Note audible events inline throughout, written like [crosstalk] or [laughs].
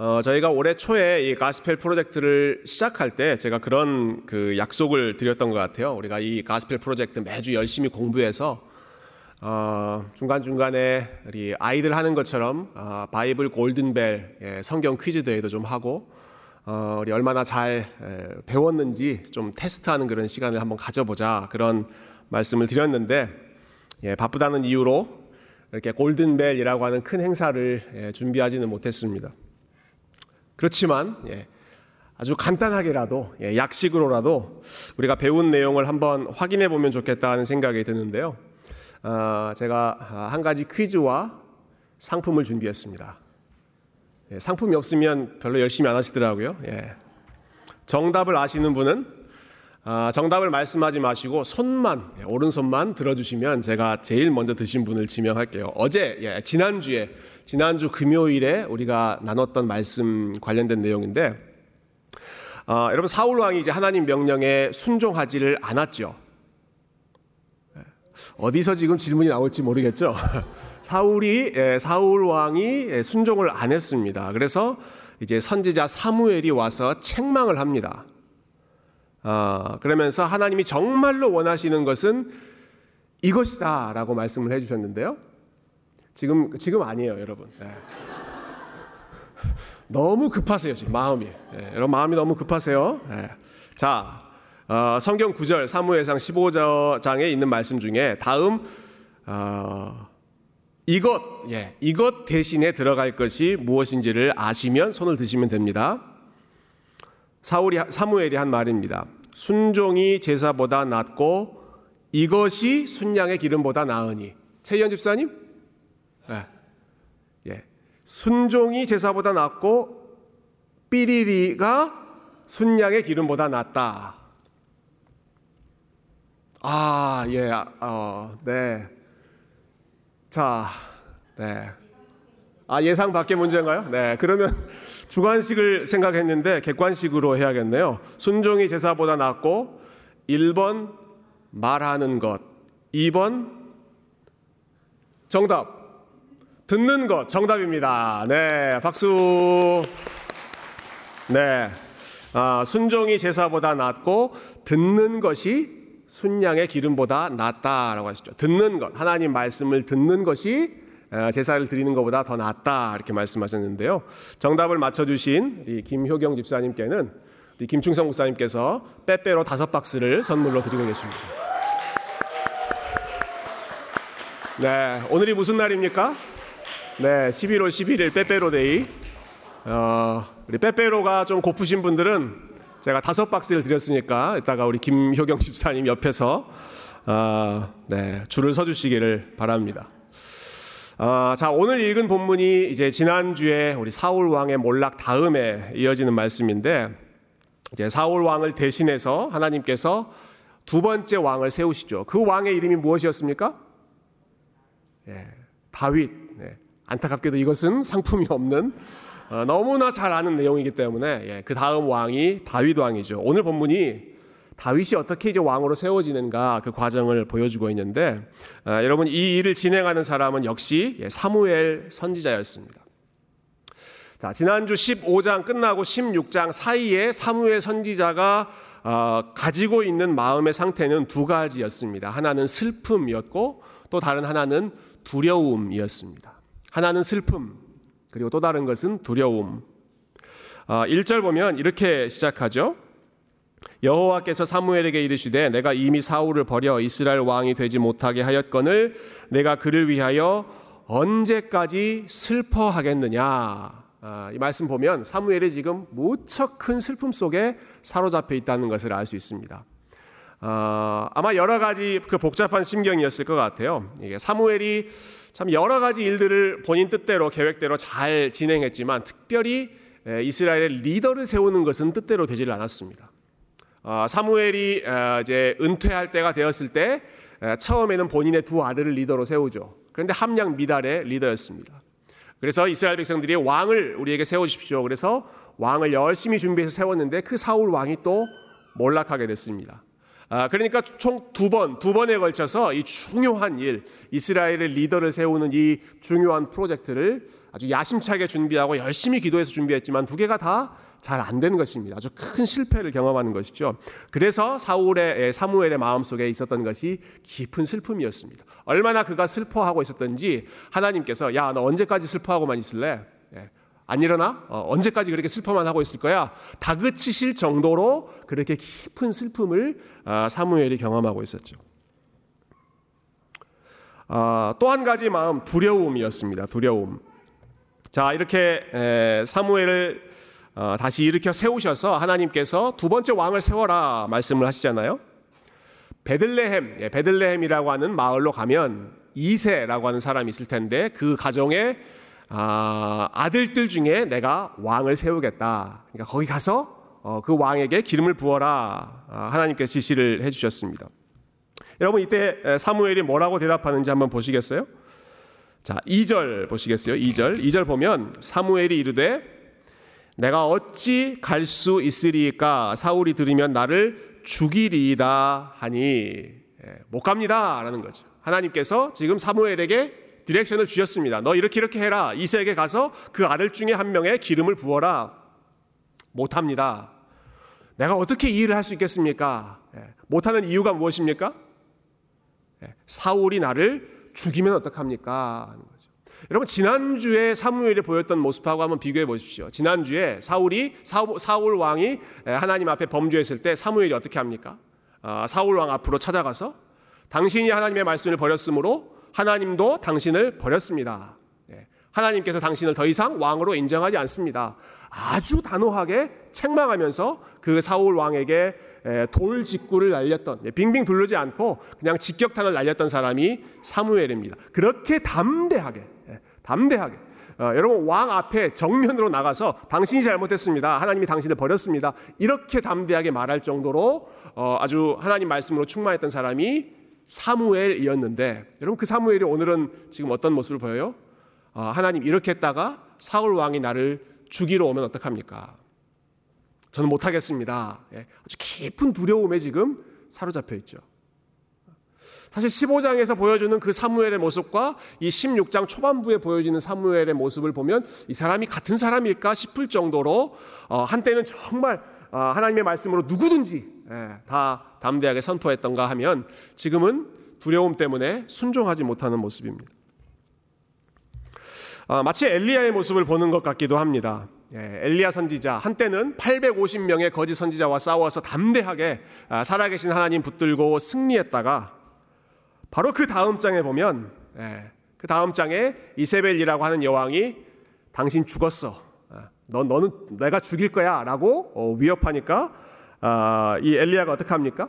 어, 저희가 올해 초에 이 가스펠 프로젝트를 시작할 때 제가 그런 그 약속을 드렸던 것 같아요. 우리가 이 가스펠 프로젝트 매주 열심히 공부해서 어, 중간 중간에 우리 아이들 하는 것처럼 어, 바이블 골든벨 예, 성경 퀴즈 대회도 좀 하고 어, 우리 얼마나 잘 에, 배웠는지 좀 테스트하는 그런 시간을 한번 가져보자 그런 말씀을 드렸는데 예, 바쁘다는 이유로 이렇게 골든벨이라고 하는 큰 행사를 예, 준비하지는 못했습니다. 그렇지만 예, 아주 간단하게라도 예, 약식으로라도 우리가 배운 내용을 한번 확인해 보면 좋겠다는 생각이 드는데요. 어, 제가 한 가지 퀴즈와 상품을 준비했습니다. 예, 상품이 없으면 별로 열심히 안 하시더라고요. 예. 정답을 아시는 분은 아, 정답을 말씀하지 마시고 손만 예, 오른손만 들어주시면 제가 제일 먼저 드신 분을 지명할게요. 어제 예, 지난주에 지난주 금요일에 우리가 나눴던 말씀 관련된 내용인데 어, 여러분 사울 왕이 이제 하나님 명령에 순종하지를 않았죠. 어디서 지금 질문이 나올지 모르겠죠. [laughs] 사울이 사울 왕이 순종을 안 했습니다. 그래서 이제 선지자 사무엘이 와서 책망을 합니다. 어, 그러면서 하나님이 정말로 원하시는 것은 이것이다라고 말씀을 해주셨는데요. 지금 지금 아니에요, 여러분. 네. [laughs] 너무 급하세요, 지금 마음이. 네, 여러분 마음이 너무 급하세요. 네. 자, 어, 성경 9절 사무엘상 15장에 있는 말씀 중에 다음 어, 이것 예, 이것 대신에 들어갈 것이 무엇인지를 아시면 손을 드시면 됩니다. 사울이 사무엘이 한 말입니다. 순종이 제사보다 낫고 이것이 순양의 기름보다 나으니. 최현 집사님? 순종이 제사보다 낫고 삐리리가 순양의 기름보다 낫다. 아, 예, 어, 네. 자, 네. 아, 예상 밖의 문제인가요? 네. 그러면 [laughs] 주관식을 생각했는데 객관식으로 해야겠네요. 순종이 제사보다 낫고 1번 말하는 것, 2번 정답. 듣는 것 정답입니다. 네. 박수. 네. 아, 순종이 제사보다 낫고 듣는 것이 순양의 기름보다 낫다라고 하시죠. 듣는 것, 하나님 말씀을 듣는 것이 어, 제사를 드리는 것보다 더 낫다 이렇게 말씀하셨는데요. 정답을 맞춰주신 우리 김효경 집사님께는 우리 김충성 목사님께서 빼빼로 다섯 박스를 선물로 드리고 계십니다. 네, 오늘이 무슨 날입니까? 네, 11월 11일 빼빼로 데이. 어, 우리 빼빼로가 좀 고프신 분들은 제가 다섯 박스를 드렸으니까 이따가 우리 김효경 집사님 옆에서 어, 네, 줄을 서주시기를 바랍니다. 어, 자 오늘 읽은 본문이 이제 지난 주에 우리 사울 왕의 몰락 다음에 이어지는 말씀인데 이제 사울 왕을 대신해서 하나님께서 두 번째 왕을 세우시죠. 그 왕의 이름이 무엇이었습니까? 예, 다윗. 네. 안타깝게도 이것은 상품이 없는 어, 너무나 잘 아는 내용이기 때문에 예, 그 다음 왕이 다윗 왕이죠. 오늘 본문이 다윗이 어떻게 이제 왕으로 세워지는가 그 과정을 보여주고 있는데 어, 여러분 이 일을 진행하는 사람은 역시 예, 사무엘 선지자였습니다. 자 지난주 15장 끝나고 16장 사이에 사무엘 선지자가 어, 가지고 있는 마음의 상태는 두 가지였습니다. 하나는 슬픔이었고 또 다른 하나는 두려움이었습니다. 하나는 슬픔, 그리고 또 다른 것은 두려움. 1절 아, 보면 이렇게 시작하죠. 여호와께서 사무엘에게 이르시되 내가 이미 사울을 버려 이스라엘 왕이 되지 못하게 하였거늘 내가 그를 위하여 언제까지 슬퍼하겠느냐. 아, 이 말씀 보면 사무엘이 지금 무척 큰 슬픔 속에 사로잡혀 있다는 것을 알 수 있습니다. 어, 아마 여러 가지 그 복잡한 심경이었을 것 같아요. 이게 사무엘이 참 여러 가지 일들을 본인 뜻대로 계획대로 잘 진행했지만 특별히 이스라엘의 리더를 세우는 것은 뜻대로 되질 않았습니다. 어, 사무엘이 어, 이제 은퇴할 때가 되었을 때 처음에는 본인의 두 아들을 리더로 세우죠. 그런데 함량 미달의 리더였습니다. 그래서 이스라엘 백성들이 왕을 우리에게 세우십시오. 그래서 왕을 열심히 준비해서 세웠는데 그 사울 왕이 또 몰락하게 됐습니다. 아, 그러니까 총 두 번, 두 번에 걸쳐서 이 중요한 일, 이스라엘의 리더를 세우는 이 중요한 프로젝트를 아주 야심차게 준비하고 열심히 기도해서 준비했지만 두 개가 다 잘안된 것입니다. 아주 큰 실패를 경험하는 것이죠. 그래서 사울의 사무엘의 마음 속에 있었던 것이 깊은 슬픔이었습니다. 얼마나 그가 슬퍼하고 있었던지 하나님께서 야, 너 언제까지 슬퍼하고만 있을래? 예. 안 일어나? 어, 언제까지 그렇게 슬퍼만 하고 있을 거야? 다그치실 정도로 그렇게 깊은 슬픔을 아, 사무엘이 경험하고 있었죠. 아, 또 한 가지 마음 두려움이었습니다. 두려움. 자 이렇게 에, 사무엘을 어, 다시 일으켜 세우셔서 하나님께서 두 번째 왕을 세워라 말씀을 하시잖아요. 베들레헴, 예, 베들레헴이라고 하는 마을로 가면 이세라고 하는 사람이 있을 텐데 그 가정에 아, 아들들 중에 내가 왕을 세우겠다. 그러니까 거기 가서 어, 그 왕에게 기름을 부어라. 아, 하나님께서 지시를 해주셨습니다. 여러분 이때 사무엘이 뭐라고 대답하는지 한번 보시겠어요? 자, 2절 보시겠어요? 2절. 2절 보면 사무엘이 이르되 내가 어찌 갈 수 있으리까 사울이 들으면 나를 죽이리이다 하니 예, 못 갑니다라는 거죠. 하나님께서 지금 사무엘에게 디렉션을 주셨습니다. 너 이렇게 이렇게 해라. 이세에게 가서 그 아들 중에 한 명의 기름을 부어라. 못 합니다. 내가 어떻게 이 일을 할 수 있겠습니까? 예, 못하는 이유가 무엇입니까? 예, 사울이 나를 죽이면 어떡합니까? 하는 거죠. 여러분 지난주에 사무엘이 보였던 모습하고 한번 비교해 보십시오. 지난주에 사울이 사울 왕이 하나님 앞에 범죄했을 때 사무엘이 어떻게 합니까? 아, 사울 왕 앞으로 찾아가서 당신이 하나님의 말씀을 버렸으므로 하나님도 당신을 버렸습니다. 네. 하나님께서 당신을 더 이상 왕으로 인정하지 않습니다. 아주 단호하게 책망하면서 그 사울 왕에게 돌 직구를 날렸던 예, 빙빙 둘르지 않고 그냥 직격탄을 날렸던 사람이 사무엘입니다. 그렇게 담대하게 예, 담대하게 어, 여러분 왕 앞에 정면으로 나가서 당신이 잘못했습니다. 하나님이 당신을 버렸습니다. 이렇게 담대하게 말할 정도로 어, 아주 하나님 말씀으로 충만했던 사람이 사무엘이었는데 여러분 그 사무엘이 오늘은 지금 어떤 모습을 보여요? 어, 하나님 이렇게 했다가 사울 왕이 나를 죽이러 오면 어떡합니까? 저는 못하겠습니다. 예, 아주 깊은 두려움에 지금 사로잡혀 있죠. 사실 15장에서 보여주는 그 사무엘의 모습과 이 16장 초반부에 보여지는 사무엘의 모습을 보면 이 사람이 같은 사람일까 싶을 정도로 어, 한때는 정말 어, 하나님의 말씀으로 누구든지 예, 다 담대하게 선포했던가 하면 지금은 두려움 때문에 순종하지 못하는 모습입니다. 아, 마치 엘리야의 모습을 보는 것 같기도 합니다. 예, 엘리야 선지자 한때는 850명의 거짓 선지자와 싸워서 담대하게 아, 살아계신 하나님 붙들고 승리했다가 바로 그 다음 장에 보면 예, 그 다음 장에 이세벨이라고 하는 여왕이 당신 죽었어. 아, 너 너는 내가 죽일 거야라고 어, 위협하니까 아, 이 엘리야가 어떻게 합니까?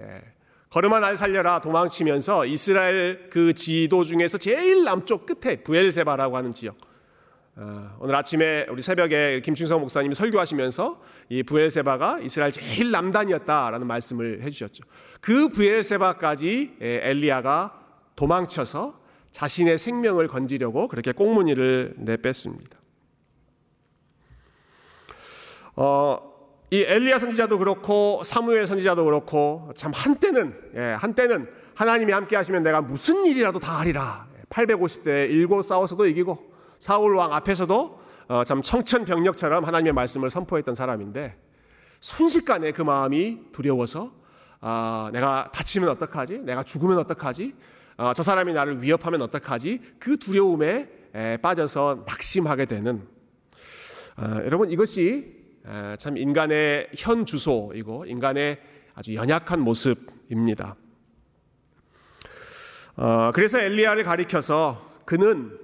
예, 걸음아 날 살려라 도망치면서 이스라엘 그 지도 중에서 제일 남쪽 끝에 부엘세바라고 하는 지역 어, 오늘 아침에 우리 새벽에 김충성 목사님이 설교하시면서 이 부엘세바가 이스라엘 제일 남단이었다라는 말씀을 해주셨죠. 그 부엘세바까지 엘리야가 도망쳐서 자신의 생명을 건지려고 그렇게 꽁무니를 내뺐습니다. 어, 이 엘리야 선지자도 그렇고 사무엘 선지자도 그렇고 참 한때는 예, 한때는 하나님이 함께 하시면 내가 무슨 일이라도 다 하리라. 850대 일고 싸워서도 이기고 사울 왕 앞에서도 어, 참 청천벽력처럼 하나님의 말씀을 선포했던 사람인데 순식간에 그 마음이 두려워서 아, 내가 다치면 어떡하지? 내가 죽으면 어떡하지? 아, 저 사람이 나를 위협하면 어떡하지? 그 두려움에 에, 빠져서 낙심하게 되는 아, 여러분 이것이 에, 참 인간의 현 주소이고 인간의 아주 연약한 모습입니다. 어, 그래서 엘리야를 가리켜서 그는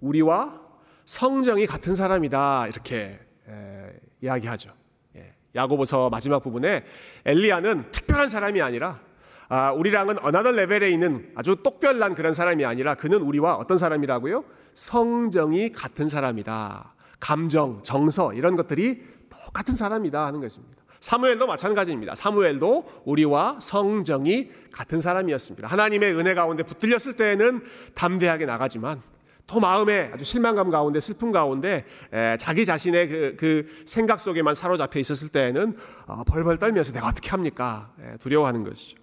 우리와 성정이 같은 사람이다 이렇게 에, 이야기하죠. 예, 야고보서 마지막 부분에 엘리야는 특별한 사람이 아니라 아, 우리랑은 another level에 있는 아주 특별난 그런 사람이 아니라 그는 우리와 어떤 사람이라고요? 성정이 같은 사람이다. 감정, 정서 이런 것들이 똑같은 사람이다 하는 것입니다. 사무엘도 마찬가지입니다. 사무엘도 우리와 성정이 같은 사람이었습니다. 하나님의 은혜 가운데 붙들렸을 때에는 담대하게 나가지만 더 마음에 아주 실망감 가운데 슬픔 가운데 에, 자기 자신의 그, 그, 생각 속에만 사로잡혀 있었을 때에는 어, 벌벌 떨면서 내가 어떻게 합니까? 에, 두려워하는 것이죠.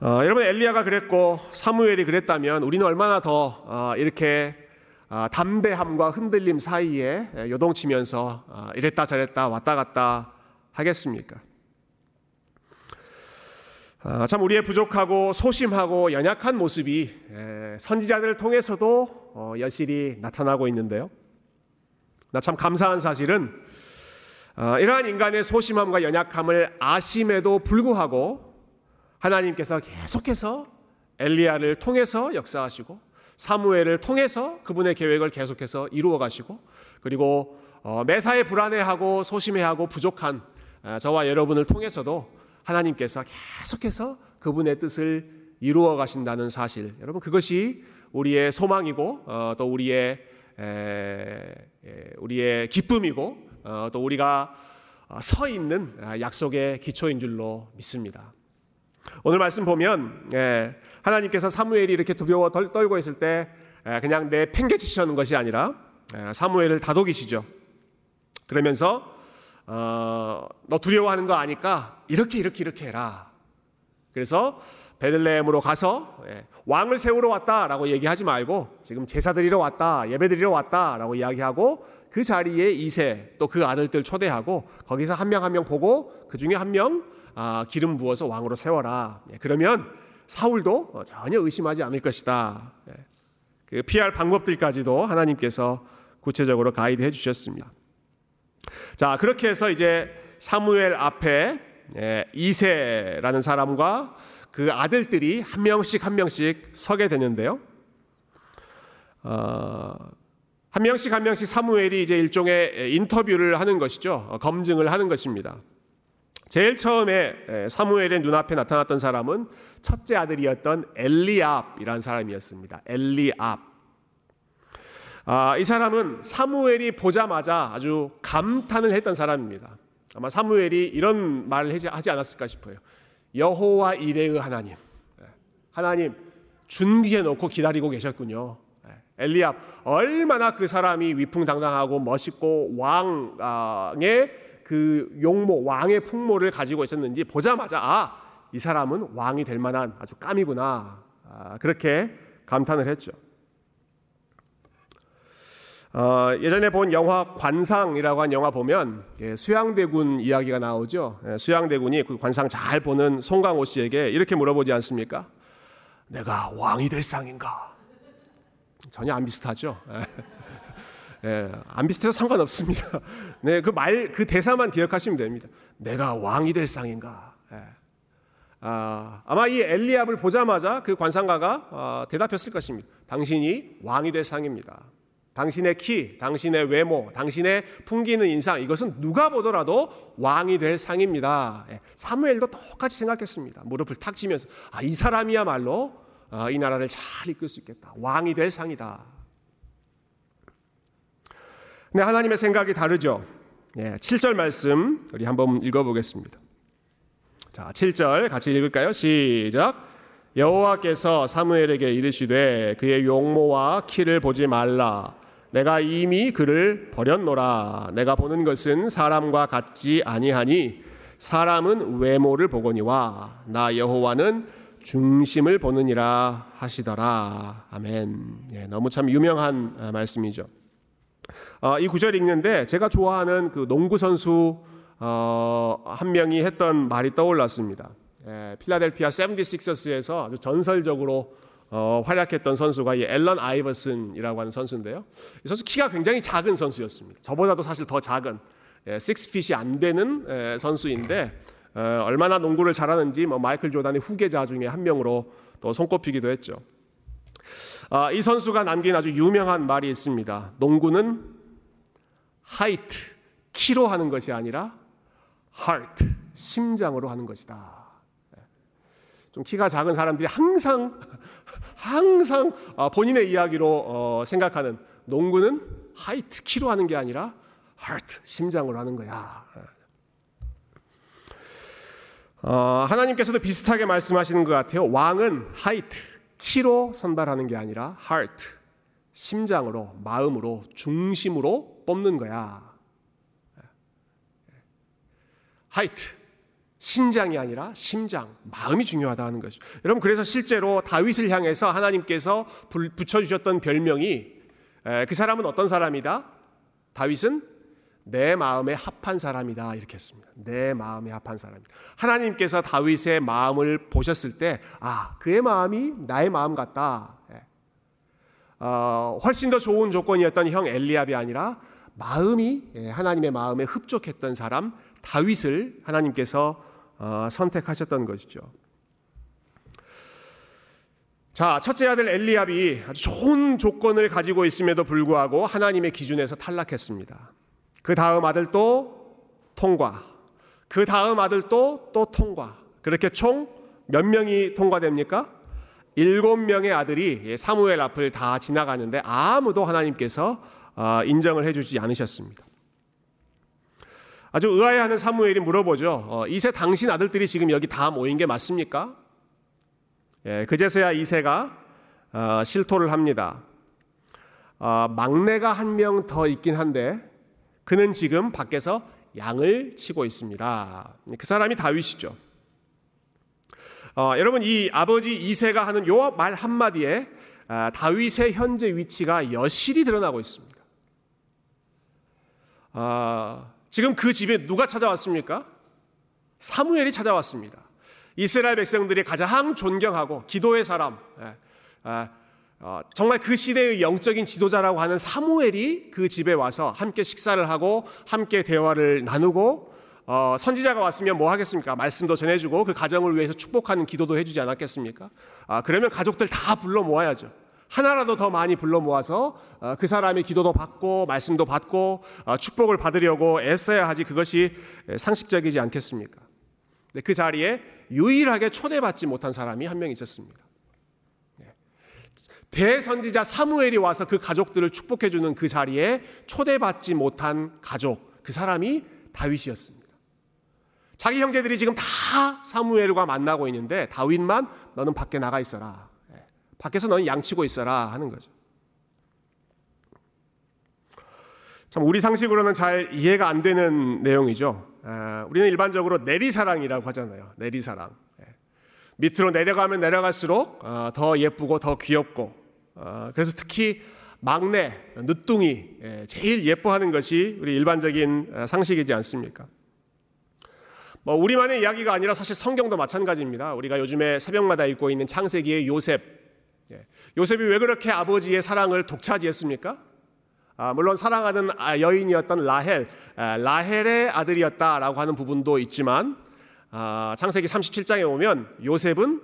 어, 여러분 엘리야가 그랬고 사무엘이 그랬다면 우리는 얼마나 더 어, 이렇게 어, 담대함과 흔들림 사이에 요동치면서 어, 이랬다 저랬다 왔다 갔다 하겠습니까? 어, 참 우리의 부족하고 소심하고 연약한 모습이 선지자들을 통해서도 어, 여실히 나타나고 있는데요. 나 참 감사한 사실은 어, 이러한 인간의 소심함과 연약함을 아심에도 불구하고 하나님께서 계속해서 엘리야를 통해서 역사하시고 사무엘을 통해서 그분의 계획을 계속해서 이루어 가시고 그리고 어, 매사에 불안해하고 소심해하고 부족한 어, 저와 여러분을 통해서도 하나님께서 계속해서 그분의 뜻을 이루어 가신다는 사실 여러분 그것이 우리의 소망이고 어, 또 우리의 우리의 기쁨이고 또 우리가 서 있는 약속의 기초인 줄로 믿습니다. 오늘 말씀 보면 예, 하나님께서 사무엘이 이렇게 두려워 떨고 있을 때 예, 그냥 내 팽개치시는 것이 아니라 예, 사무엘을 다독이시죠. 그러면서 어, 너 두려워하는 거 아니까 이렇게 이렇게 이렇게 해라. 그래서 베들레헴으로 가서 왕을 세우러 왔다라고 얘기하지 말고 지금 제사 드리러 왔다, 예배 드리러 왔다라고 이야기하고 그 자리에 이세 또 그 아들들 초대하고 거기서 한 명 한명 보고 그 중에 한명 아, 기름 부어서 왕으로 세워라. 예, 그러면 사울도 어, 전혀 의심하지 않을 것이다. 예, 그 피할 방법들까지도 하나님께서 구체적으로 가이드해 주셨습니다. 자, 그렇게 해서 이제 사무엘 앞에 예, 이세라는 사람과 그 아들들이 한 명씩 한 명씩 서게 되는데요. 어, 한 명씩 한 명씩 사무엘이 이제 일종의 인터뷰를 하는 것이죠. 어, 검증을 하는 것입니다. 제일 처음에 사무엘의 눈앞에 나타났던 사람은 첫째 아들이었던 엘리압이라는 사람이었습니다. 엘리압. 아, 이 사람은 사무엘이 보자마자 아주 감탄을 했던 사람입니다. 아마 사무엘이 이런 말을 하지 않았을까 싶어요. 여호와 이레의 하나님. 하나님 준비해 놓고 기다리고 계셨군요. 엘리압 얼마나 그 사람이 위풍당당하고 멋있고 왕의 그 용모 왕의 풍모를 가지고 있었는지 보자마자 아 이 사람은 왕이 될 만한 아주 깜이구나 아, 그렇게 감탄을 했죠. 어, 예전에 본 영화 관상이라고 한 영화 보면 예, 수양대군 이야기가 나오죠. 예, 수양대군이 그 관상 잘 보는 송강호 씨에게 이렇게 물어보지 않습니까? 내가 왕이 될 상인가? 전혀 안 비슷하죠. 예, 안 비슷해서 상관없습니다. [laughs] 네, 그 말, 그 대사만 기억하시면 됩니다. 내가 왕이 될 상인가? 예. 아, 아마 이 엘리압을 보자마자 그 관상가가 아, 대답했을 것입니다. 당신이 왕이 될 상입니다. 당신의 키, 당신의 외모, 당신의 풍기는 인상, 이것은 누가 보더라도 왕이 될 상입니다. 예, 사무엘도 똑같이 생각했습니다. 무릎을 탁 치면서, 아, 이 사람이야말로 아, 이 나라를 잘 이끌 수 있겠다. 왕이 될 상이다. 근데 하나님의 생각이 다르죠. 예, 7절 말씀 우리 한번 읽어보겠습니다. 자, 7절 같이 읽을까요? 시작. 여호와께서 사무엘에게 이르시되 그의 용모와 키를 보지 말라. 내가 이미 그를 버렸노라. 내가 보는 것은 사람과 같지 아니하니 사람은 외모를 보거니와 나 여호와는 중심을 보느니라 하시더라. 아멘. 예, 너무 참 유명한 아, 말씀이죠. 어, 이 구절 읽는데 제가 좋아하는 그 농구 선수 어, 한 명이 했던 말이 떠올랐습니다. 예, 필라델피아 세븐티식서스에서 아주 전설적으로 어, 활약했던 선수가 이 앨런 아이버슨이라고 하는 선수인데요. 이 선수 키가 굉장히 작은 선수였습니다. 저보다도 사실 더 작은 예, 6핏이 안 되는 예, 선수인데 어, 얼마나 농구를 잘하는지 뭐 마이클 조단의 후계자 중에 한 명으로 또 손꼽히기도 했죠. 아, 이 선수가 남긴 아주 유명한 말이 있습니다. 농구는 height 키로 하는 것이 아니라 heart 심장으로 하는 것이다. 예. 좀 키가 작은 사람들이 항상 항상 어, 본인의 이야기로 어, 생각하는 농구는 height 키로 하는 게 아니라 heart 심장으로 하는 거야. 예. 어, 하나님께서도 비슷하게 말씀하시는 것 같아요. 왕은 height 키로 선발하는 게 아니라 heart, 심장으로, 마음으로, 중심으로 뽑는 거야. height, 신장이 아니라 심장, 마음이 중요하다는 거죠. 여러분 그래서 실제로 다윗을 향해서 하나님께서 붙여 주셨던 별명이 그 사람은 어떤 사람이다? 다윗은 내 마음에 합한 사람이다 이렇게 했습니다. 내 마음에 합한 사람이다. 하나님께서 다윗의 마음을 보셨을 때, 아 그의 마음이 나의 마음 같다. 예. 어, 훨씬 더 좋은 조건이었던 형 엘리압이 아니라 마음이 예, 하나님의 마음에 흡족했던 사람 다윗을 하나님께서 어, 선택하셨던 것이죠. 자, 첫째 아들 엘리압이 아주 좋은 조건을 가지고 있음에도 불구하고 하나님의 기준에서 탈락했습니다. 그 다음 아들도 통과. 그 다음 아들도 또 통과. 그렇게 총 몇 명이 통과됩니까? 일곱 명의 아들이 사무엘 앞을 다 지나가는데 아무도 하나님께서 어, 인정을 해주지 않으셨습니다. 아주 의아해하는 사무엘이 물어보죠. 어, 이세 당신 아들들이 지금 여기 다 모인 게 맞습니까? 예, 그제서야 이세가 어, 실토를 합니다. 어, 막내가 한 명 더 있긴 한데 그는 지금 밖에서 양을 치고 있습니다. 그 사람이 다윗이죠. 어, 여러분 이 아버지 이세가 하는 요 말 한마디에 아, 다윗의 현재 위치가 여실히 드러나고 있습니다. 아, 지금 그 집에 누가 찾아왔습니까? 사무엘이 찾아왔습니다. 이스라엘 백성들이 가장 존경하고 기도의 사람, 예, 아, 어, 정말 그 시대의 영적인 지도자라고 하는 사무엘이 그 집에 와서 함께 식사를 하고 함께 대화를 나누고 어, 선지자가 왔으면 뭐 하겠습니까? 말씀도 전해주고 그 가정을 위해서 축복하는 기도도 해주지 않았겠습니까? 아, 그러면 가족들 다 불러 모아야죠. 하나라도 더 많이 불러 모아서 어, 그 사람의 기도도 받고 말씀도 받고 어, 축복을 받으려고 애써야 하지 그것이 상식적이지 않겠습니까? 그 자리에 유일하게 초대받지 못한 사람이 한 명 있었습니다. 대선지자 사무엘이 와서 그 가족들을 축복해 주는 그 자리에 초대받지 못한 가족 그 사람이 다윗이었습니다. 자기 형제들이 지금 다 사무엘과 만나고 있는데 다윗만 너는 밖에 나가 있어라. 예. 밖에서 너는 양치고 있어라 하는 거죠. 참 우리 상식으로는 잘 이해가 안 되는 내용이죠. 아, 우리는 일반적으로 내리사랑이라고 하잖아요. 내리사랑. 예. 밑으로 내려가면 내려갈수록 어, 더 예쁘고 더 귀엽고 어, 그래서 특히 막내 늦둥이 예, 제일 예뻐하는 것이 우리 일반적인 어, 상식이지 않습니까? 뭐 우리만의 이야기가 아니라 사실 성경도 마찬가지입니다. 우리가 요즘에 새벽마다 읽고 있는 창세기의 요셉. 예, 요셉이 왜 그렇게 아버지의 사랑을 독차지했습니까? 아, 물론 사랑하는 아, 여인이었던 라헬, 라헬의 아들이었다라고 하는 부분도 있지만 아, 창세기 37장에 오면 요셉은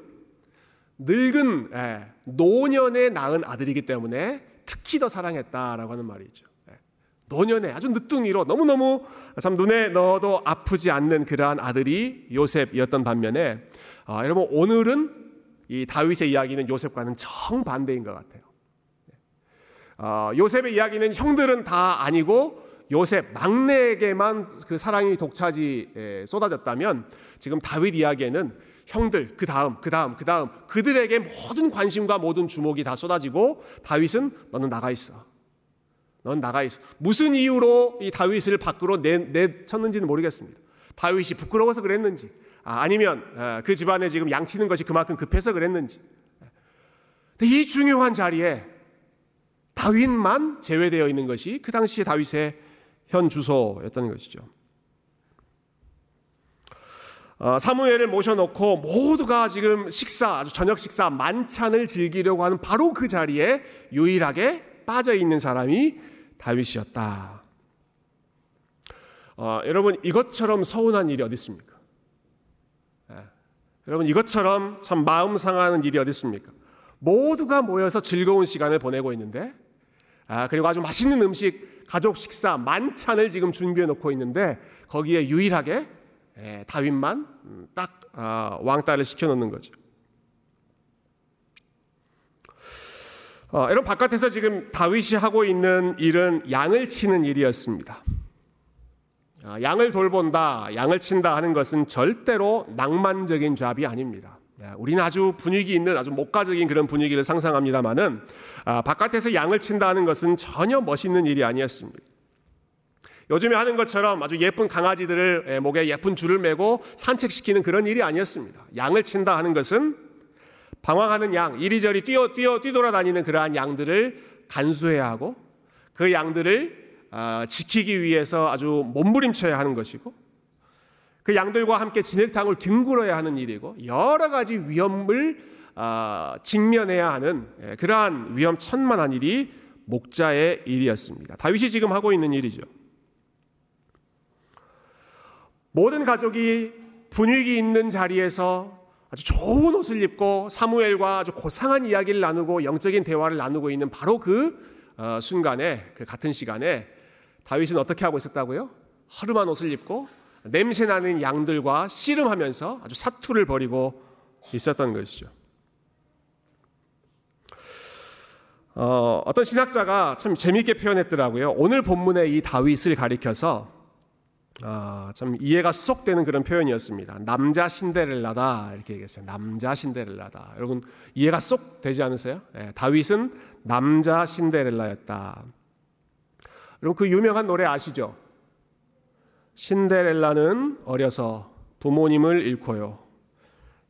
늙은 예, 노년에 낳은 아들이기 때문에 특히 더 사랑했다라고 하는 말이 죠. 예, 노년에 아주 늦둥이로 너무너무 참 눈에 넣어도 아프지 않는 그러한 아들이 요셉이었던 반면에 아, 여러분 오늘은 이 다윗의 이야기는 요셉과는 정반대인 것 같아요. 어, 요셉의 이야기는 형들은 다 아니고 요셉 막내에게만 그 사랑이 독차지 쏟아졌다면 지금 다윗 이야기에는 형들 그 다음 그 다음 그 다음 그들에게 모든 관심과 모든 주목이 다 쏟아지고 다윗은 너는 나가 있어. 넌 나가 있어. 무슨 이유로 이 다윗을 밖으로 내, 내쳤는지는 모르겠습니다. 다윗이 부끄러워서 그랬는지 아, 니면 그 집안에 지금 양치는 것이 그만큼 급해서 그랬는지 이 중요한 자리에 다윗만 제외되어 있는 것이 그 당시에 다윗의 현 주소였던 것이죠. 어, 사무엘을 모셔놓고 모두가 지금 식사, 아주 저녁 식사, 만찬을 즐기려고 하는 바로 그 자리에 유일하게 빠져 있는 사람이 다윗이었다. 어, 여러분 이것처럼 서운한 일이 어디 있습니까? 예. 여러분 이것처럼 참 마음 상하는 일이 어디 있습니까? 모두가 모여서 즐거운 시간을 보내고 있는데, 아, 그리고 아주 맛있는 음식, 가족 식사, 만찬을 지금 준비해 놓고 있는데 거기에 유일하게 예, 다윗만 음, 딱 아, 왕따를 시켜 놓는 거죠. 어, 여러분 바깥에서 지금 다윗이 하고 있는 일은 양을 치는 일이었습니다. 아, 양을 돌본다, 양을 친다 하는 것은 절대로 낭만적인 잡이 아닙니다. 예, 우리는 아주 분위기 있는 아주 목가적인 그런 분위기를 상상합니다만은 아, 바깥에서 양을 친다는 것은 전혀 멋있는 일이 아니었습니다. 요즘에 하는 것처럼 아주 예쁜 강아지들을 예, 목에 예쁜 줄을 매고 산책시키는 그런 일이 아니었습니다. 양을 친다 하는 것은 방황하는 양, 이리저리 뛰어 뛰어 뛰돌아다니는 그러한 양들을 간수해야 하고 그 양들을 아, 지키기 위해서 아주 몸부림쳐야 하는 것이고 그 양들과 함께 진흙탕을 뒹굴어야 하는 일이고 여러 가지 위험을 아, 직면해야 하는 예, 그러한 위험천만한 일이 목자의 일이었습니다. 다윗이 지금 하고 있는 일이죠. 모든 가족이 분위기 있는 자리에서 아주 좋은 옷을 입고 사무엘과 아주 고상한 이야기를 나누고 영적인 대화를 나누고 있는 바로 그 어, 순간에 그 같은 시간에 다윗은 어떻게 하고 있었다고요? 허름한 옷을 입고 냄새 나는 양들과 씨름하면서 아주 사투를 벌이고 있었던 것이죠. 어, 어떤 신학자가 참 재미있게 표현했더라고요. 오늘 본문의 이 다윗을 가리켜서 아, 참 이해가 쏙 되는 그런 표현이었습니다. 남자 신데렐라다 이렇게 얘기했어요. 남자 신데렐라다. 여러분 이해가 쏙 되지 않으세요? 네, 다윗은 남자 신데렐라였다. 여러분 그 유명한 노래 아시죠? 신데렐라는 어려서 부모님을 잃고요.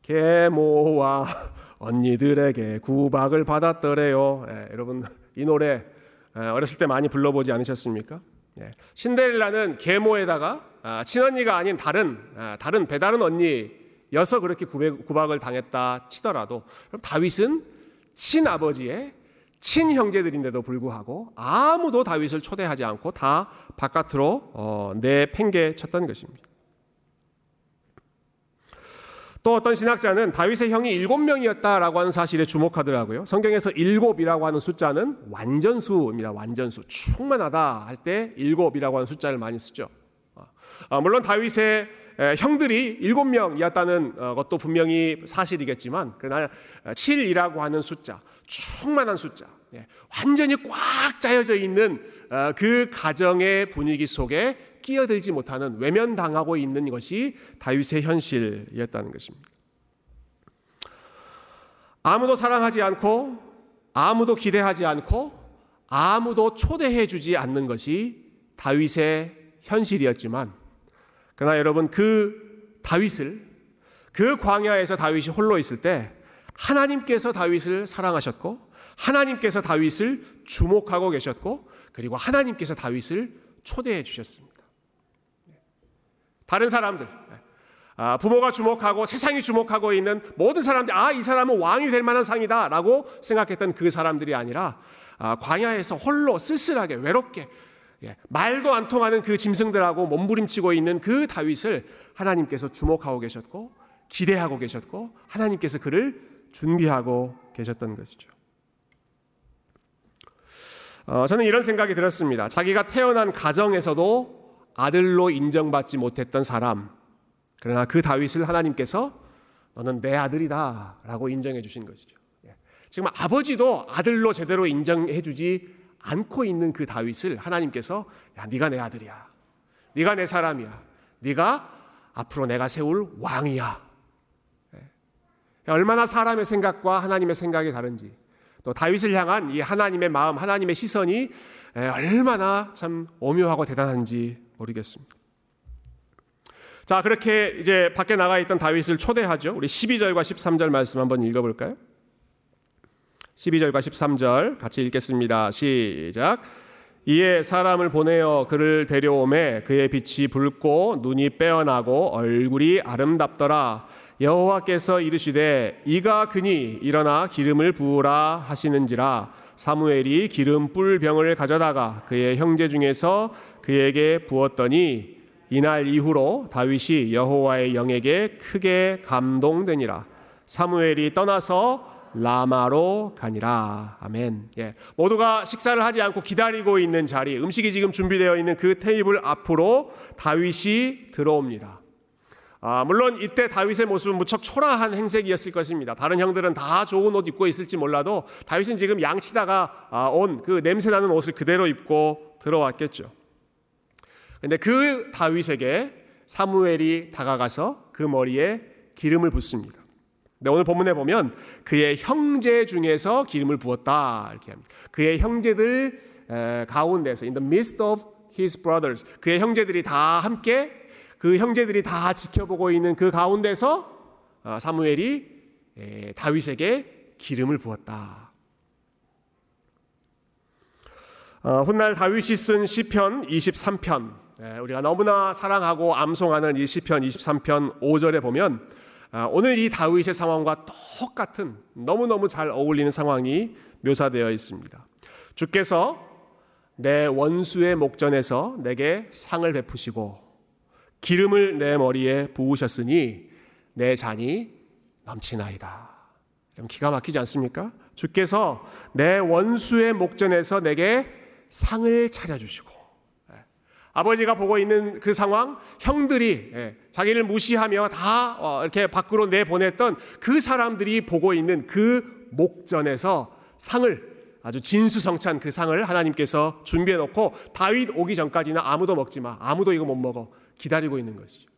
계모와 언니들에게 구박을 받았더래요. 네, 여러분 이 노래 어렸을 때 많이 불러보지 않으셨습니까? 예. 신데렐라는 계모에다가 아, 친언니가 아닌 다른 아, 다른 배다른 언니여서 그렇게 구박을 당했다 치더라도 그럼 다윗은 친아버지의 친형제들인데도 불구하고 아무도 다윗을 초대하지 않고 다 바깥으로 어, 내팽개 쳤던 것입니다. 또 어떤 신학자는 다윗의 형이 일곱 명이었다라고 하는 사실에 주목하더라고요. 성경에서 일곱이라고 하는 숫자는 완전수입니다. 완전수. 충만하다 할 때 일곱이라고 하는 숫자를 많이 쓰죠. 아, 물론 다윗의 형들이 일곱 명이었다는 어, 것도 분명히 사실이겠지만 그러나 7이라고 하는 숫자, 충만한 숫자, 예, 완전히 꽉 짜여져 있는 어, 그 가정의 분위기 속에 끼어들지 못하는 외면당하고 있는 것이 다윗의 현실이었다는 것입니다. 아무도 사랑하지 않고 아무도 기대하지 않고 아무도 초대해 주지 않는 것이 다윗의 현실이었지만 그러나 여러분 그 다윗을 그 광야에서 다윗이 홀로 있을 때 하나님께서 다윗을 사랑하셨고 하나님께서 다윗을 주목하고 계셨고 그리고 하나님께서 다윗을 초대해 주셨습니다. 다른 사람들, 아, 부모가 주목하고 세상이 주목하고 있는 모든 사람들, 아, 이 사람은 왕이 될 만한 상이다 라고 생각했던 그 사람들이 아니라 아, 광야에서 홀로 쓸쓸하게 외롭게 예, 말도 안 통하는 그 짐승들하고 몸부림치고 있는 그 다윗을 하나님께서 주목하고 계셨고 기대하고 계셨고 하나님께서 그를 준비하고 계셨던 것이죠. 어, 저는 이런 생각이 들었습니다. 자기가 태어난 가정에서도 아들로 인정받지 못했던 사람. 그러나 그 다윗을 하나님께서 너는 내 아들이다 라고 인정해 주신 것이죠. 예. 지금 아버지도 아들로 제대로 인정해 주지 않고 있는 그 다윗을 하나님께서 야 네가 내 아들이야. 네가 내 사람이야. 네가 앞으로 내가 세울 왕이야. 예. 얼마나 사람의 생각과 하나님의 생각이 다른지 또 다윗을 향한 이 하나님의 마음, 하나님의 시선이 예, 얼마나 참 오묘하고 대단한지 모르겠습니다. 자, 그렇게 이제 밖에 나가 있던 다윗을 초대하죠. 우리 12절과 13절 말씀 한번 읽어볼까요? 12절과 13절 같이 읽겠습니다. 시작. 이에 사람을 보내어 그를 데려오매 그의 빛이 붉고 눈이 빼어나고 얼굴이 아름답더라. 여호와께서 이르시되 이가 그니 일어나 기름을 부으라 하시는지라 사무엘이 기름 뿔 병을 가져다가 그의 형제 중에서 그에게 부었더니 이날 이후로 다윗이 여호와의 영에게 크게 감동되니라. 사무엘이 떠나서 라마로 가니라. 아멘. 예. 모두가 식사를 하지 않고 기다리고 있는 자리, 음식이 지금 준비되어 있는 그 테이블 앞으로 다윗이 들어옵니다. 아, 물론 이때 다윗의 모습은 무척 초라한 행색이었을 것입니다. 다른 형들은 다 좋은 옷 입고 있을지 몰라도 다윗은 지금 양치다가 아, 온그 냄새 나는 옷을 그대로 입고 들어왔겠죠. 근데 그 다윗에게 사무엘이 다가가서 그 머리에 기름을 붓습니다. 근데 오늘 본문에 보면 그의 형제 중에서 기름을 부었다 이렇게 합니다. 그의 형제들 가운데서 in the midst of his brothers 그의 형제들이 다 함께 그 형제들이 다 지켜보고 있는 그 가운데서 아, 사무엘이 다윗에게 기름을 부었다. 어, 훗날 다윗이 쓴 시편 23편 우리가 너무나 사랑하고 암송하는 이 시편 23편 5절에 보면 아, 오늘 이 다윗의 상황과 똑같은 너무너무 잘 어울리는 상황이 묘사되어 있습니다. 주께서 내 원수의 목전에서 내게 상을 베푸시고 기름을 내 머리에 부으셨으니 내 잔이 넘치나이다. 기가 막히지 않습니까? 주께서 내 원수의 목전에서 내게 상을 차려주시고 예. 아버지가 보고 있는 그 상황, 형들이 예, 자기를 무시하며 다 어, 이렇게 밖으로 내보냈던 그 사람들이 보고 있는 그 목전에서 상을 아주 진수성찬 그 상을 하나님께서 준비해 놓고 다윗 오기 전까지는 아무도 먹지 마. 아무도 이거 못 먹어. 기다리고 있는 것이죠.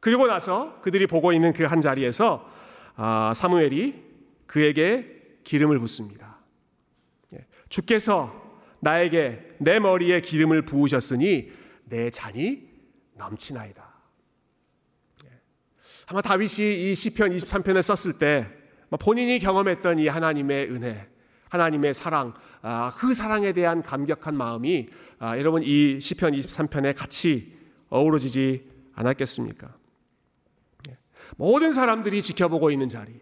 그리고 나서 그들이 보고 있는 그 한 자리에서 아, 사무엘이 그에게 기름을 붓습니다. 예, 주께서 나에게 내 머리에 기름을 부으셨으니 내 잔이 넘치나이다. 예, 아마 다윗이 이 시편 23편을 썼을 때뭐 본인이 경험했던 이 하나님의 은혜, 하나님의 사랑, 아, 그 사랑에 대한 감격한 마음이 아, 여러분 이 시편 23편에 같이 어우러지지 않았겠습니까? 예, 모든 사람들이 지켜보고 있는 자리,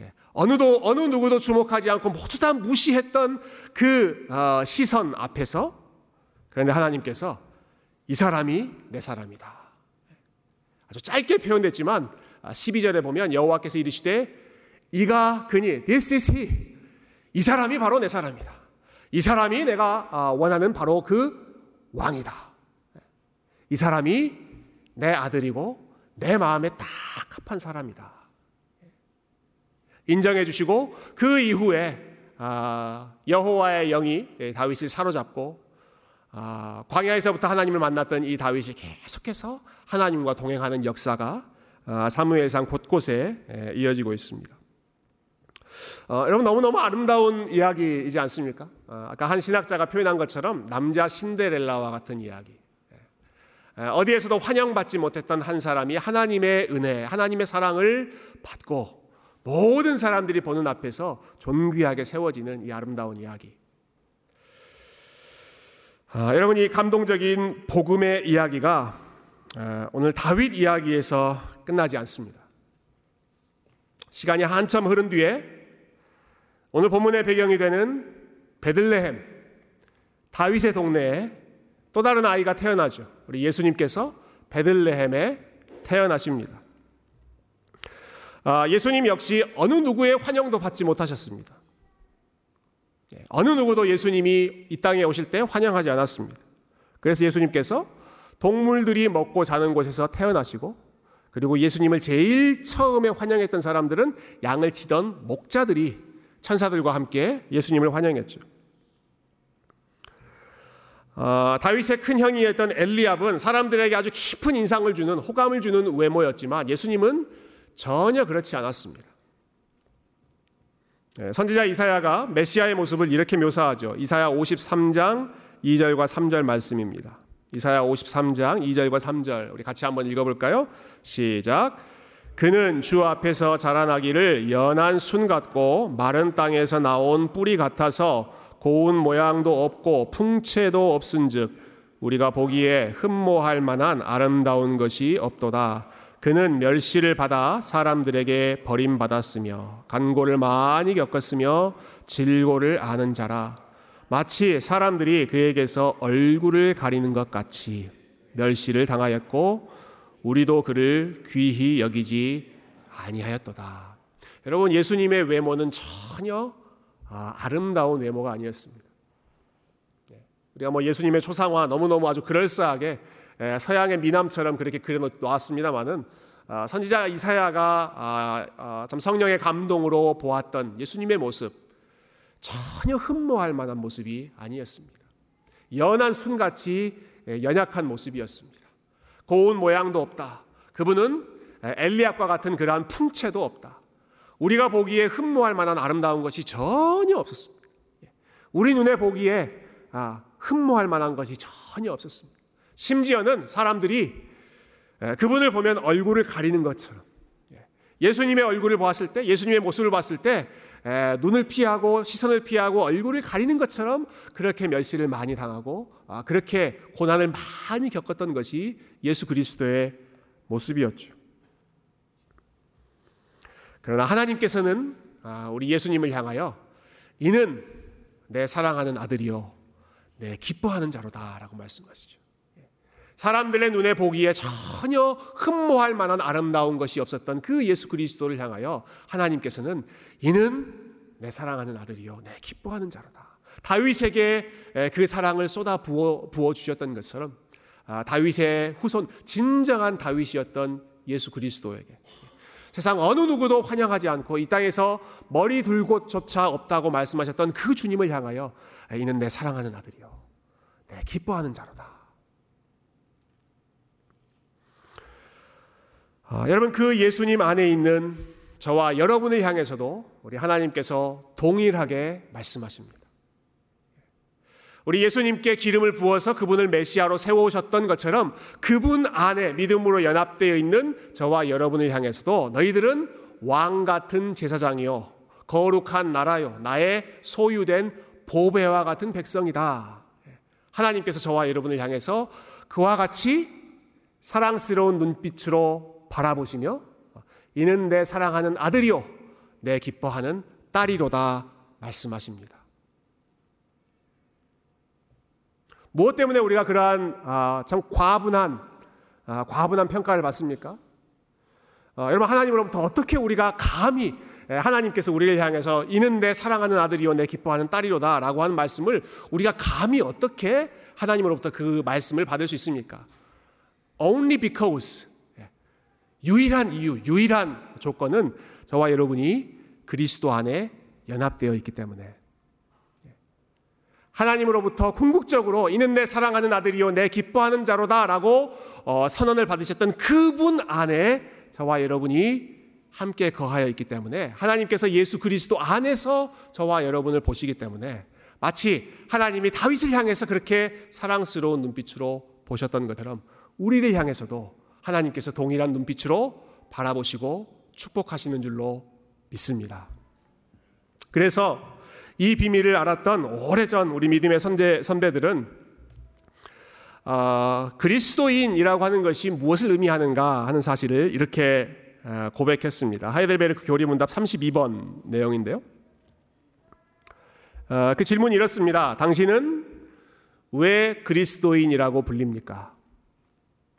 예, 어느도 어느 누구도 주목하지 않고 모두 다 무시했던 그 어, 시선 앞에서 그런데 하나님께서 이 사람이 내 사람이다. 아주 짧게 표현됐지만 12절에 아, 보면 여호와께서 이르시되 이가 그니 this is he 이 사람이 바로 내 사람이다. 이 사람이 내가 아, 원하는 바로 그 왕이다. 이 사람이 내 아들이고 내 마음에 딱 합한 사람이다. 인정해 주시고 그 이후에 아, 여호와의 영이 다윗을 사로잡고 아, 광야에서부터 하나님을 만났던 이 다윗이 계속해서 하나님과 동행하는 역사가 아, 사무엘상 곳곳에 이어지고 있습니다. 어, 여러분 너무너무 아름다운 이야기이지 않습니까? 아 까 한 신학자가 표현한 것처럼 남자 신데렐라와 같은 이야기. 어디에서도 환영받지 못했던 한 사람이 하나님의 은혜, 하나님의 사랑을 받고 모든 사람들이 보는 앞에서 존귀하게 세워지는 이 아름다운 이야기. 아, 여러분 이 감동적인 복음의 이야기가 아, 오늘 다윗 이야기에서 끝나지 않습니다. 시간이 한참 흐른 뒤에 오늘 본문의 배경이 되는 베들레헴 다윗의 동네에 또 다른 아이가 태어나죠. 우리 예수님께서 베들레헴에 태어나십니다. 아, 예수님 역시 어느 누구의 환영도 받지 못하셨습니다. 예, 어느 누구도 예수님이 이 땅에 오실 때 환영하지 않았습니다. 그래서 예수님께서 동물들이 먹고 자는 곳에서 태어나시고 그리고 예수님을 제일 처음에 환영했던 사람들은 양을 치던 목자들이 천사들과 함께 예수님을 환영했죠. 어, 다윗의 큰 형이었던 엘리압은 사람들에게 아주 깊은 인상을 주는 호감을 주는 외모였지만 예수님은 전혀 그렇지 않았습니다. 네, 선지자 이사야가 메시아의 모습을 이렇게 묘사하죠. 이사야 53장 2절과 3절 말씀입니다. 이사야 53장 2절과 3절 우리 같이 한번 읽어볼까요? 시작. 그는 주 앞에서 자라나기를 연한 순 같고 마른 땅에서 나온 뿌리 같아서 고운 모양도 없고 풍채도 없은즉 우리가 보기에 흠모할 만한 아름다운 것이 없도다. 그는 멸시를 받아 사람들에게 버림받았으며 간고를 많이 겪었으며 질고를 아는 자라 마치 사람들이 그에게서 얼굴을 가리는 것 같이 멸시를 당하였고 우리도 그를 귀히 여기지 아니하였도다. 여러분 예수님의 외모는 전혀 아, 아름다운 외모가 아니었습니다. 네. 우리가 뭐 예수님의 초상화 너무너무 아주 그럴싸하게 예, 서양의 미남처럼 그렇게 그려놓았습니다만은 아, 선지자 이사야가 아, 아, 참 성령의 감동으로 보았던 예수님의 모습 전혀 흠모할 만한 모습이 아니었습니다. 연한 순같이 예, 연약한 모습이었습니다. 고운 모양도 없다. 그분은 엘리압과 같은 그러한 풍채도 없다. 우리가 보기에 흠모할 만한 아름다운 것이 전혀 없었습니다. 예. 우리 눈에 보기에 아, 흠모할 만한 것이 전혀 없었습니다. 심지어는 사람들이 예, 그분을 보면 얼굴을 가리는 것처럼 예. 예수님의 얼굴을 보았을 때 예수님의 모습을 봤을 때 눈을 피하고 시선을 피하고 얼굴을 가리는 것처럼 그렇게 멸시를 많이 당하고 아, 그렇게 고난을 많이 겪었던 것이 예수 그리스도의 모습이었죠. 그러나 하나님께서는 아, 우리 예수님을 향하여 이는 내 사랑하는 아들이요 내 기뻐하는 자로다라고 말씀하시죠. 예. 사람들의 눈에 보기에 전혀 흠모할 만한 아름다운 것이 없었던 그 예수 그리스도를 향하여 하나님께서는 이는 내 사랑하는 아들이요 내 기뻐하는 자로다. 다윗에게 그 사랑을 쏟아 부어, 부어 주셨던 것처럼 아, 다윗의 후손 진정한 다윗이었던 예수 그리스도에게 세상 어느 누구도 환영하지 않고 이 땅에서 머리 둘 곳조차 없다고 말씀하셨던 그 주님을 향하여 이는 내 사랑하는 아들이요 내 기뻐하는 자로다. 아, 여러분 그 예수님 안에 있는 저와 여러분을 향해서도 우리 하나님께서 동일하게 말씀하십니다. 우리 예수님께 기름을 부어서 그분을 메시아로 세우셨던 것처럼 그분 안에 믿음으로 연합되어 있는 저와 여러분을 향해서도 너희들은 왕 같은 제사장이요 거룩한 나라요 나의 소유된 보배와 같은 백성이다. 하나님께서 저와 여러분을 향해서 그와 같이 사랑스러운 눈빛으로 바라보시며 이는 내 사랑하는 아들이요 내 기뻐하는 딸이로다 말씀하십니다. 무엇 때문에 우리가 그러한 아, 참 과분한 아, 과분한 평가를 받습니까? 어, 여러분 하나님으로부터 어떻게 우리가 감히 하나님께서 우리를 향해서 이는 내 사랑하는 아들이요 내 기뻐하는 딸이로다라고 하는 말씀을 우리가 감히 어떻게 하나님으로부터 그 말씀을 받을 수 있습니까? Only because 유일한 이유, 유일한 조건은 저와 여러분이 그리스도 안에 연합되어 있기 때문에 하나님으로부터 궁극적으로 이는 내 사랑하는 아들이요 내 기뻐하는 자로다라고 어, 선언을 받으셨던 그분 안에 저와 여러분이 함께 거하여 있기 때문에 하나님께서 예수 그리스도 안에서 저와 여러분을 보시기 때문에 마치 하나님이 다윗을 향해서 그렇게 사랑스러운 눈빛으로 보셨던 것처럼 우리를 향해서도 하나님께서 동일한 눈빛으로 바라보시고 축복하시는 줄로 믿습니다. 그래서 이 비밀을 알았던 오래전 우리 믿음의 선배, 선배들은 어, 그리스도인이라고 하는 것이 무엇을 의미하는가 하는 사실을 이렇게 어, 고백했습니다. 하이델베르크 교리문답 32번 내용인데요. 어, 그 질문이 이렇습니다. 당신은 왜 그리스도인이라고 불립니까?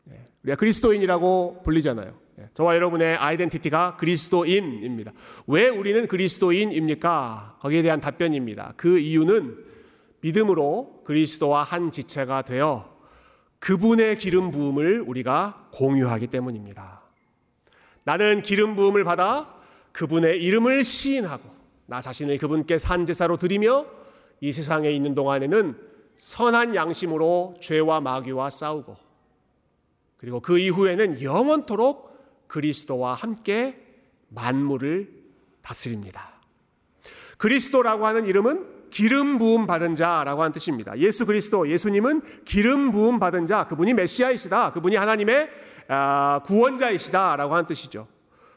네, 우리가 그리스도인이라고 불리잖아요. 예, 저와 여러분의 아이덴티티가 그리스도인입니다. 왜 우리는 그리스도인입니까? 거기에 대한 답변입니다. 그 이유는 믿음으로 그리스도와 한 지체가 되어 그분의 기름 부음을 우리가 공유하기 때문입니다. 나는 기름 부음을 받아 그분의 이름을 시인하고 나 자신을 그분께 산 제사로 드리며 이 세상에 있는 동안에는 선한 양심으로 죄와 마귀와 싸우고 그리고 그 이후에는 영원토록 그리스도와 함께 만물을 다스립니다. 그리스도라고 하는 이름은 기름 부음 받은 자라고 하는 뜻입니다. 예수 그리스도, 예수님은 기름 부음 받은 자, 그분이 메시아이시다. 그분이 하나님의 아, 구원자이시다라고 하는 뜻이죠.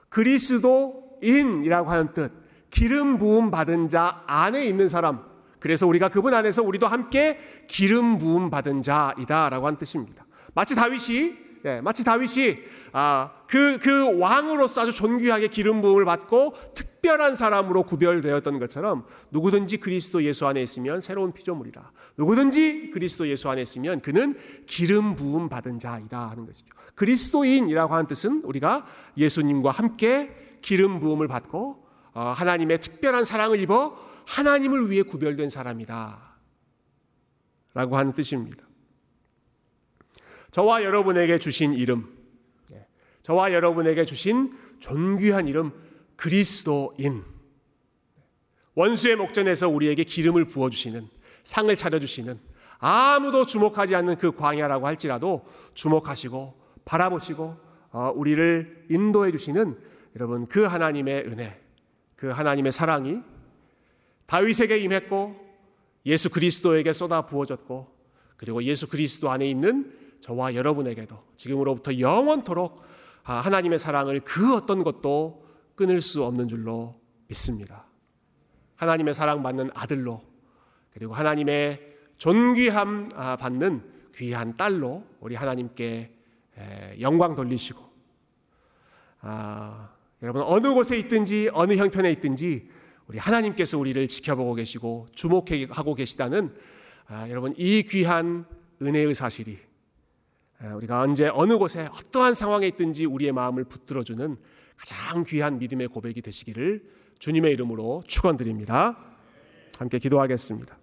그리스도인이라고 하는 뜻, 기름 부음 받은 자 안에 있는 사람. 그래서 우리가 그분 안에서 우리도 함께 기름 부음 받은 자이다라고 하는 뜻입니다. 마치 다윗이 예, 마치 다윗이 아, 그, 그 왕으로서 아주 존귀하게 기름 부음을 받고 특별한 사람으로 구별되었던 것처럼 누구든지 그리스도 예수 안에 있으면 새로운 피조물이라. 누구든지 그리스도 예수 안에 있으면 그는 기름 부음 받은 자이다 하는 것이죠. 그리스도인이라고 하는 뜻은 우리가 예수님과 함께 기름 부음을 받고 어, 하나님의 특별한 사랑을 입어 하나님을 위해 구별된 사람이다. 라고 하는 뜻입니다. 저와 여러분에게 주신 이름, 예, 저와 여러분에게 주신 존귀한 이름 그리스도인. 원수의 목전에서 우리에게 기름을 부어주시는, 상을 차려주시는, 아무도 주목하지 않는 그 광야라고 할지라도 주목하시고 바라보시고 어, 우리를 인도해 주시는 여러분 그 하나님의 은혜, 그 하나님의 사랑이 다윗에게 임했고 예수 그리스도에게 쏟아 부어졌고 그리고 예수 그리스도 안에 있는 저와 여러분에게도 지금으로부터 영원토록 아, 하나님의 사랑을 그 어떤 것도 끊을 수 없는 줄로 믿습니다. 하나님의 사랑 받는 아들로 그리고 하나님의 존귀함 아, 받는 귀한 딸로 우리 하나님께 영광 돌리시고 아, 여러분 어느 곳에 있든지 어느 형편에 있든지 우리 하나님께서 우리를 지켜보고 계시고 주목하고 계시다는 아, 여러분 이 귀한 은혜의 사실이 아, 우리가 언제 어느 곳에 어떠한 상황에 있든지 우리의 마음을 붙들어주는 가장 귀한 믿음의 고백이 되시기를 주님의 이름으로 축원드립니다. 함께 기도하겠습니다.